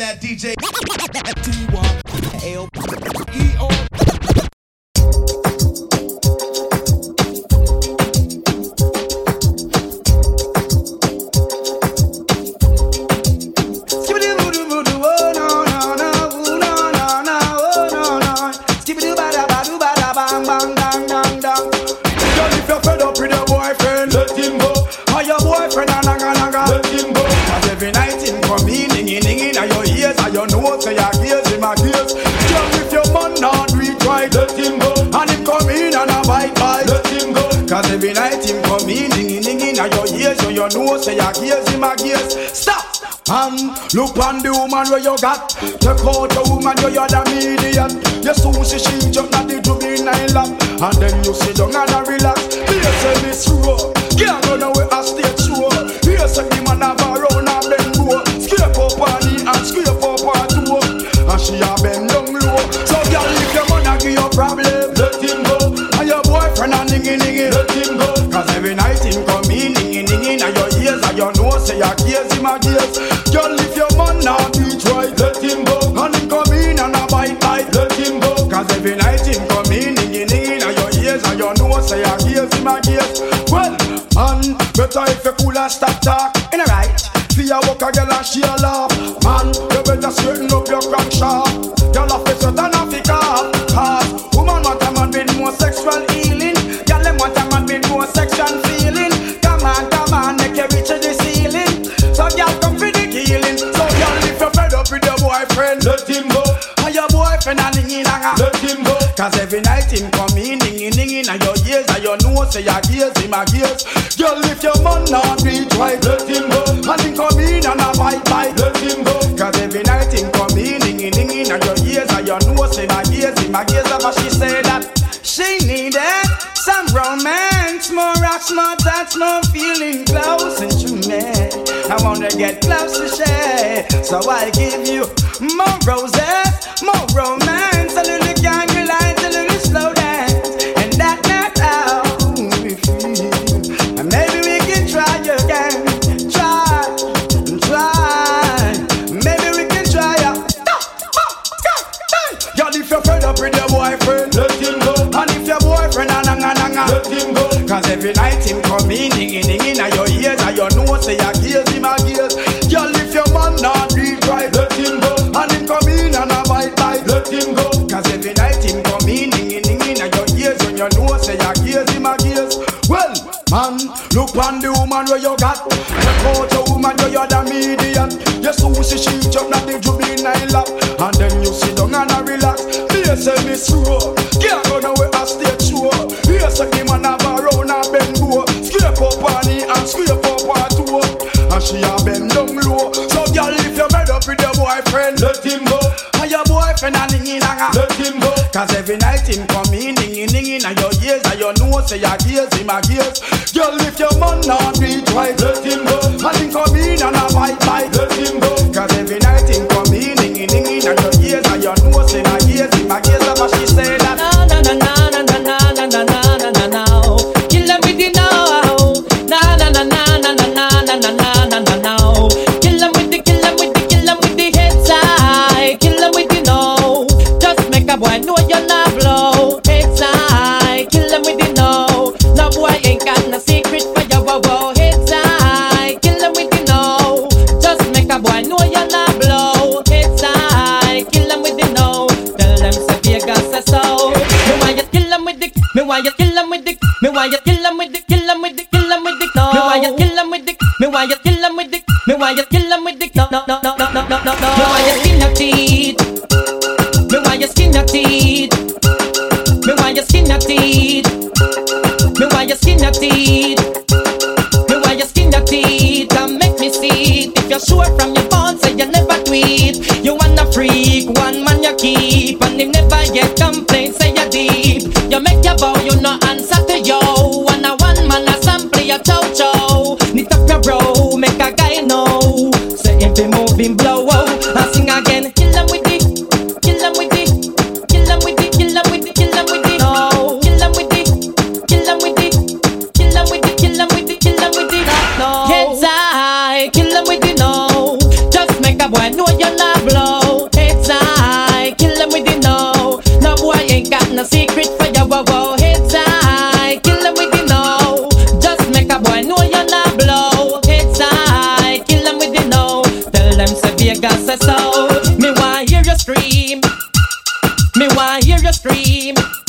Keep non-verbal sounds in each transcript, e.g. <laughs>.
That DJ. <laughs> your nose, and your ears, in my ears. Stop! And look on the woman where you got. Take out the woman where you're the median You soon see she jump at the juvenile lap? And then you sit down and a relax. Here say Miss Rowe Can't run away a stage show Here say the man have a round and bend low. Scrape up on knee and scrape up on toe And she a bend down low. So girl if your man a give you problem Let him go And your boyfriend a ningy ningy Let say your gears him a gears. Well, man, better if you cool and stop talk. In a right, see a walk a girl and she a laugh. Man, you better straighten up your crack sharp. Girl, off sweat and off the car. Cause woman want a man with more sexual healing. Girl, them want a man with more sexual feeling. Come on, come on, make you reach the ceiling. So girl, come for the healing. So girl, if you're fed up with your boyfriend, let him go. And your boyfriend a dinging danga, let him go. Cause every night him come in, say I gears, him a gears. Girl, if your man not it right, let him go. And him come in and I bite bite, let him go. Cause every night him come in, dinging dinging, and your ears and your nose say my gears, him a gears. But she say that she needed some romance, more rocks, more touch, more feeling close to me. I wanna get close to share, so I give you more roses, in, dinging dinging, and your ears and your nose say your gears, him a gears. Girl, if your man not it right, let him go. And him come in and a bite bite, let him go. Cause every night him come in, dinging dinging, and your ears and your nose say your gears, him a gears. Well, man, look on the woman where you got. Check out your woman you're the median. You soon see she jump at the juvenile lap, and then you sit down and a relax. Here say Miss Rowe, can't run away a stage show. Here say the man have a Cause every night him come in, dinging dinging, and your ears and your nose say your gears, him a gears. Girl, if your man not it right, let him go. And him come in and a bite bite, let him go. Cause every night him come in, dinging dinging, and your Me why you kill em with the Me why you kill em with the Kill em with the Kill em with the no. Me why you kill em with the Me why you kill with the Me why you kill with the no no no. Dream.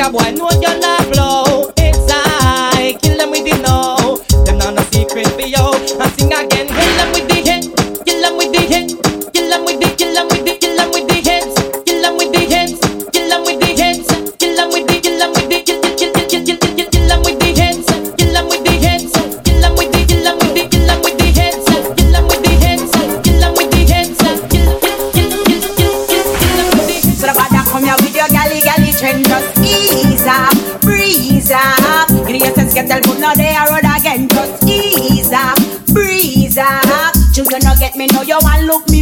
Cowboy knows your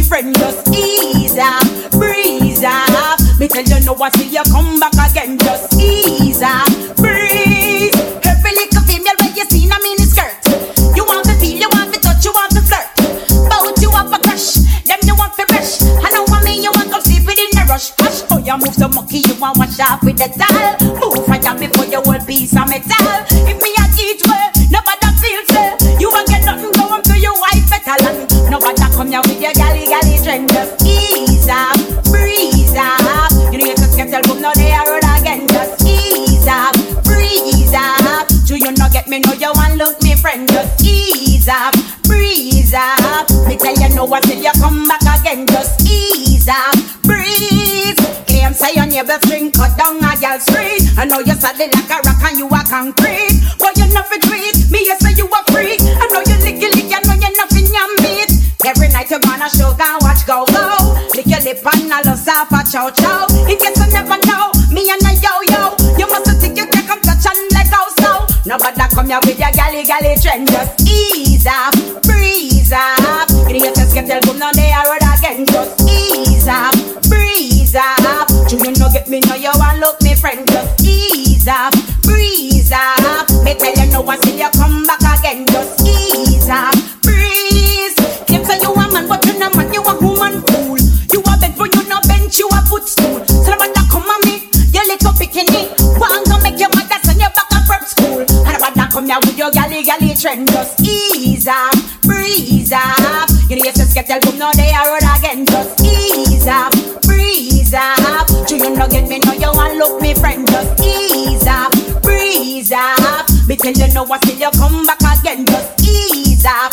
friend Just ease up, breeze up. Me tell you no I see you come back again Just ease up, breeze. Every little female when you see in a mini skirt You want to feel, you want to touch, you want to flirt. Bout you up a crush, them you want to rush I know what me you want come sleep within a rush Hush, oh you move so monkey you want wash off with the towel. Move fire before you whole piece of metal know you want look me friend Just ease up, breeze up. Me tell you no until you come back again Just ease up, breeze. Claim say your neighbor string cut down a girl street I know you're solid like a rock and you a concrete But you not for tweet, me you say you a freak. I know you lick it, lick, I know you nothing your meat. Every night you gonna show watch go go Lick your lip and I love off a chow chow. In case Nobody come here with your galley galley trend. Just ease up, breeze up. You just get tell boom now they are road again. Just ease up, breeze up. Do you know get me know you want look me friend. Just ease up, breeze up. Me tell you no one galley galley trend Just ease up, breeze up. You know you just get tell boom now they are road again. Just ease up, breeze up. Do you no get me? Know you want look me friend. Just ease up, breeze up. Me tell you no what till you come back again. Just ease up,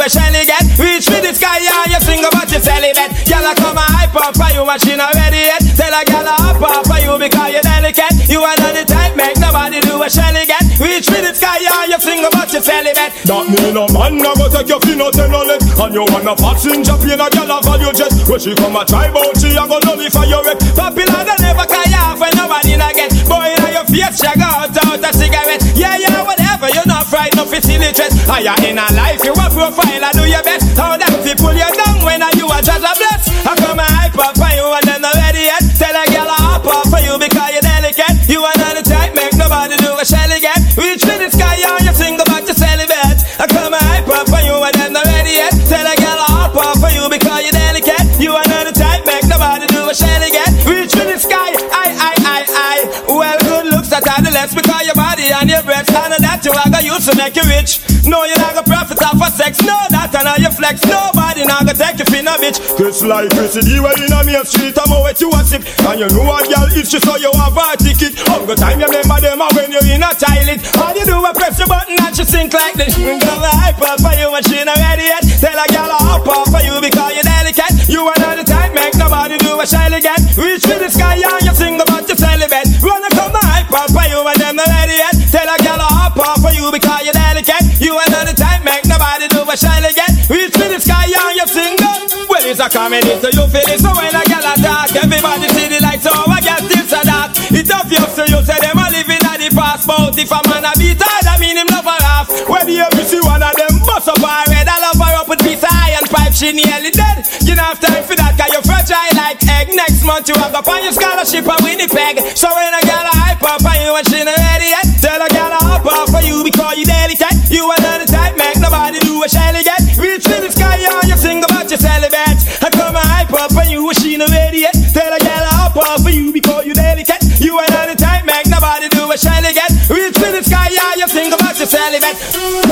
a shelly get. Reach for the sky, yeah, you single about you celibate. Girl, I come and hype up for you, and she not ready yet. Tell a girl I hop up for you because you're delicate. You are not the type, make nobody do a shelly get. Reach for the sky, yeah, you single but you celibate. That mean a man a go take your fin out and all it And you want a passenger plane a girl a value jet When she come a try bout she a go nullify your wreck Popular they never carry off when nobody not get Boy in your face she go out out a cigarette Yeah yeah whatever you not frightened of it's illiterate Higher in a life you a profile I do your best. How them pull you down when a you a judge make you rich. No, you're not gonna profit off of sex. No, that and you flex. Nobody not gonna take you for no bitch. Cause like you were in a main street, I'm over to a sip. And you know what, girl, just so you have a ticket. Hunger time, you remember them when you're in a toilet. All you do is press the button and she sink like this. Girl, I hype up for you and she not ready yet. Tell a girl I hop off for you because you're delicate. You another type, make nobody do a shy again. Reach for the off for you because you're delicate. You another type, make nobody do a shy again. Reach for the sky and you sing that. Well, it's a comedy, so you feel it. So when a girl attack, everybody see the lights, so I get still so that. It's obvious, so you say them a living at the passport. If a man a beat her, that mean him love her half. When you see one of them bust up her head, I love her up with piece of iron pipe, she nearly dead. You don't have time for that, cause you're fragile like egg. Next month you have up on your scholarship at Winnipeg. So when a celibate.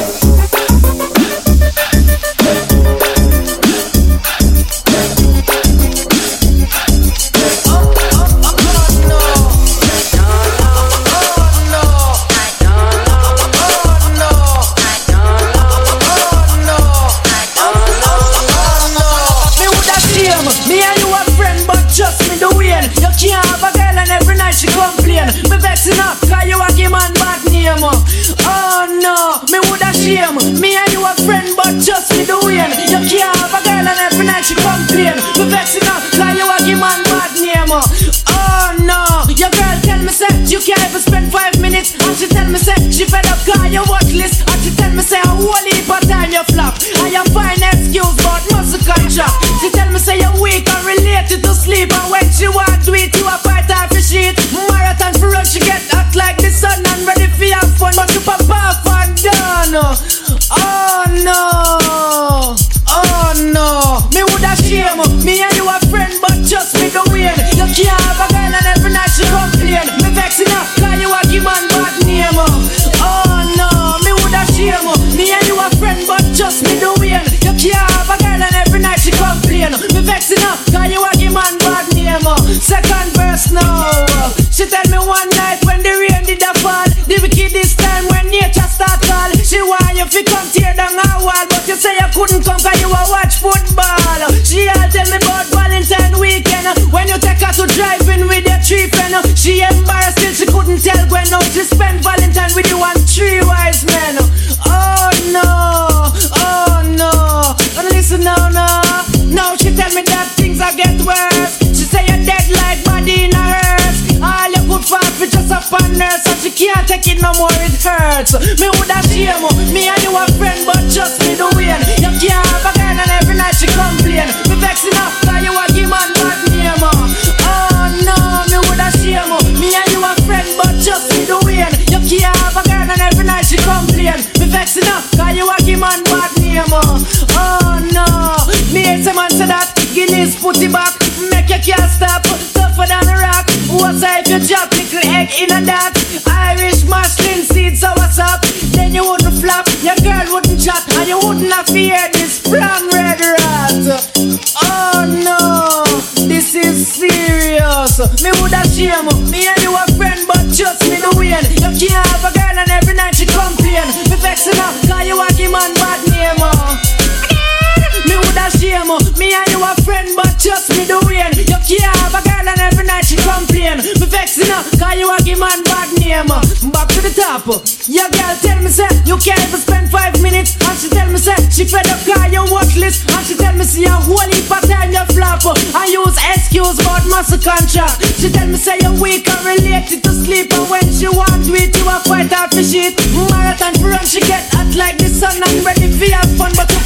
Cause you a give man bad name. Oh. Second verse now. Oh. She tell me one night when the rain did a fall. The wicked this time when nature start call. She want you fi come tear down her wall, but you say you couldn't come cause you a watch football. She all tell me about Valentine weekend when you take her to driving with your three friend. She embarrassed till she couldn't tell when out she spend Valentine with you and three more. Feared this from red rat. Oh no, this is serious. Me woulda shame, me and you a friend, but just me the way. You can't have a girl and every night she complain. Me vexing her, cause you a give man bad name. Uh. Me woulda shame Me and you a friend but just me the way You can't have a girl and every night she complain Me vexing her cause you a give man bad Back to the top. Your girl tell me say You can't even spend five minutes? And she tell me say She fed up cause you worthless And she tell me see a whole heap of time you flop. I use excuse but muscle contract. She tell me say you're weak and related to sleep. And when she want to eat you a fight out for shit. Marathon run she get hot like the sun And ready for have fun. But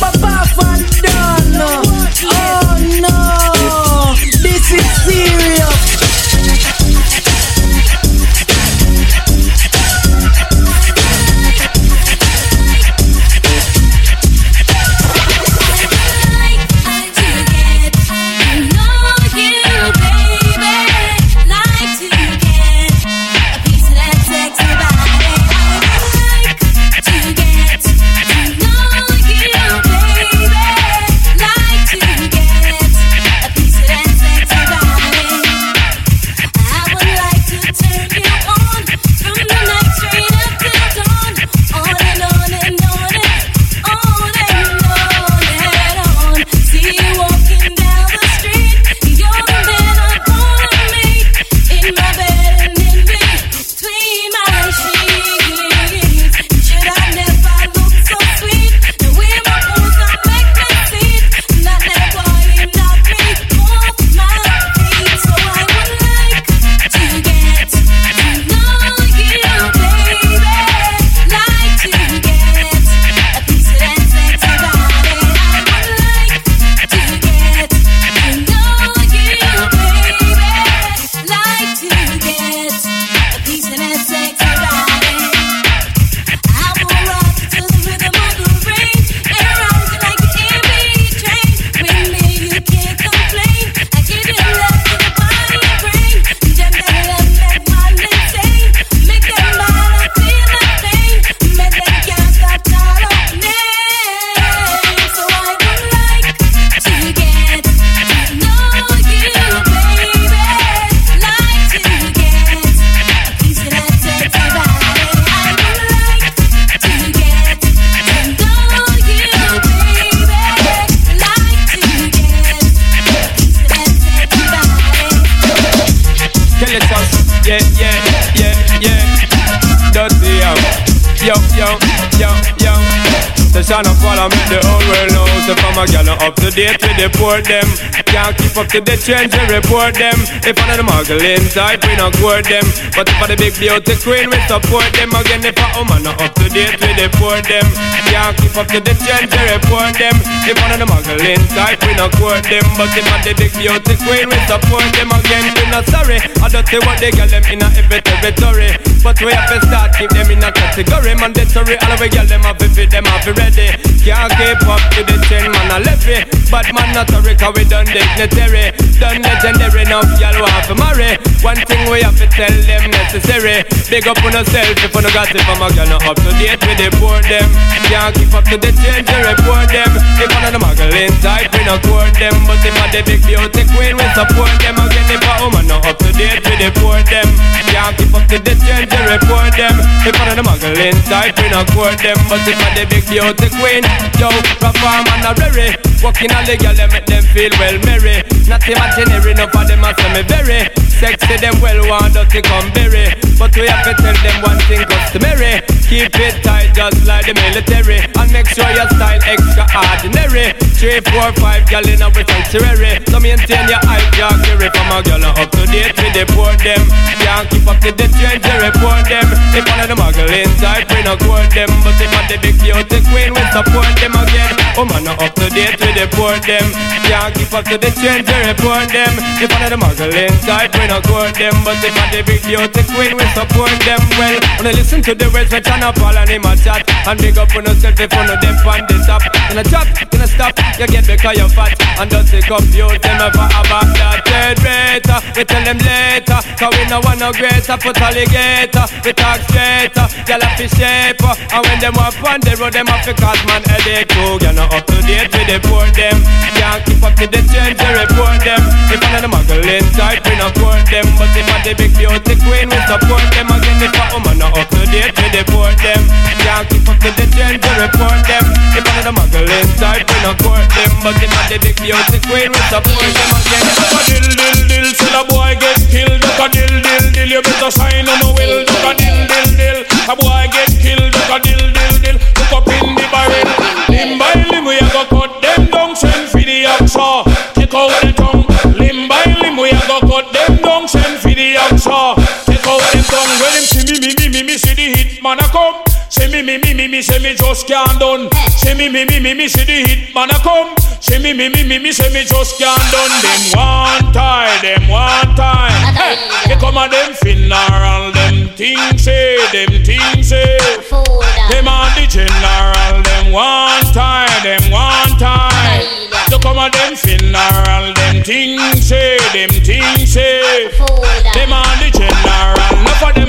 Shine of follow make the whole world know. So from a gal up to date with the poor them. Can't keep up to the trends and report them. If one of the muggling type, we not court them. But if for the big beauty queen, we support them. Again, if a woman not up to date the poor them. Can't keep up to the trends and report them. If one of the muggling type, we not court them. But if for the big beauty queen, we support them. Again, we not sorry. I don't say what they got them in a every territory. But we have to start keep them in a category. Mandatory, all we get them to fit them have ready. Can't keep up to the ten man a levy. But man not a cause we done dignitary. Done legendary now y'all want to marry. One thing we have to tell them necessary. Big up on yourself if you got it from a girl not up to date with the poor them. Can't keep up to the change to report them. If one of the muggling type we not court them. But if a the big beauty queen we support them. Again if a woman not up to date with the poor them. Can't keep up to the change to report them. If one of the muggling type we not court them. But if a the big beauty queen, yo, perform and a rare. Walking all the girl, make them feel well merry. Not imaginary, no for them a say me very. Sexy them well want to come berry. But we have to tell them one thing customary. Keep it tight just like the military. And make sure your style extraordinary. Three, four, five gal in our sanctuary. So maintain your eye jaggery from a girl up to date with the poor them. Can't keep up to the trend, they report them. If one of the muggling type, we not court them. But if one the big beauty queen, we support them again. Oh man, up to date with the poor them. Can't keep up to the trend, they report them. If one of the muggling type, we not court them. But if one the big beauty queen, we support them. Well, when I listen to the words, we turn up all and him a chat. And big up on yourself if one of them on the top. In a drop, in a stop, you get because you're fat. And just the confuse them ever about that third rate. We tell them later, cause we no want no greater. Put alligator, we talk straighter. Uh, y'all have to shape. Uh. And when them up on the road, them have to cause man headache too. You're not up to date with the poor them. Can't keep up to the change, they report them. If of the muggling type, we not court them. But if one the big beauty queen, we support them. Again, if a woman not up to date the poor them. Can't keep up to the change, they report them. If of the muggling type, we not court them. But if one the big beauty queen, we support them again. A dill dill dill, till a boy get killed. Duck a dill dill dill, you better sign on the will. Dill dill dill, a boy get killed. Duck a dill Say me, me, me, me, me, say me just can't done. Say me, me, me, me, me, see the hit man a come. Say me, me, me, me, me, say me just can't done. Them one time, them one time. Hey, they come a them funeral, them things say, them things say. Them a the general, them one time, them one time. They come a them funeral, them things say, them things say. Them a the general,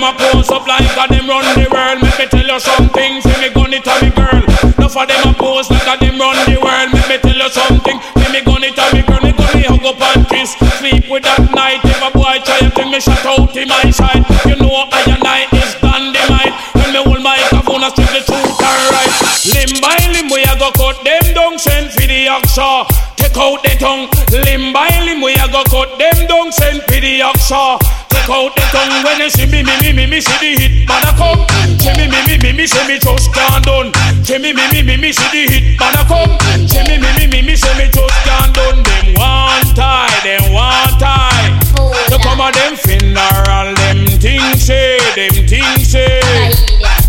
them a pose up like a them run the world. Let me tell you something, see me gun it a me girl. Enough of them a pose like a them run the world. Let me tell you something, see me gun it a me girl. Me gun me hug up and kiss, sleep with that night. If a boy try to me shut out in my side. You know I and I is dynamite. When me hold my microphone, I speak the truth and right. Limb by limb, we a go cut them down, send for the hacksaw. Take out the tongue, limb by limb, we a go cut them down, send for the hacksaw. Stick out the tongue when you see me, me, me, me, me, see the hit man a come. See me, me, me, me, me, see me just can't done. See me, me, me, me, me, see the hit man a come. See me, me, me, me, me, see me just can't done. Them one tie, them one tie. So come on them funeral, them things say, them things say.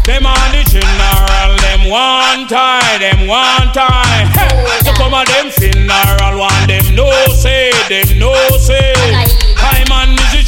Them on the general, them one tie, them one tie. So come on them funeral, one them no say, them no say. I'm on musician.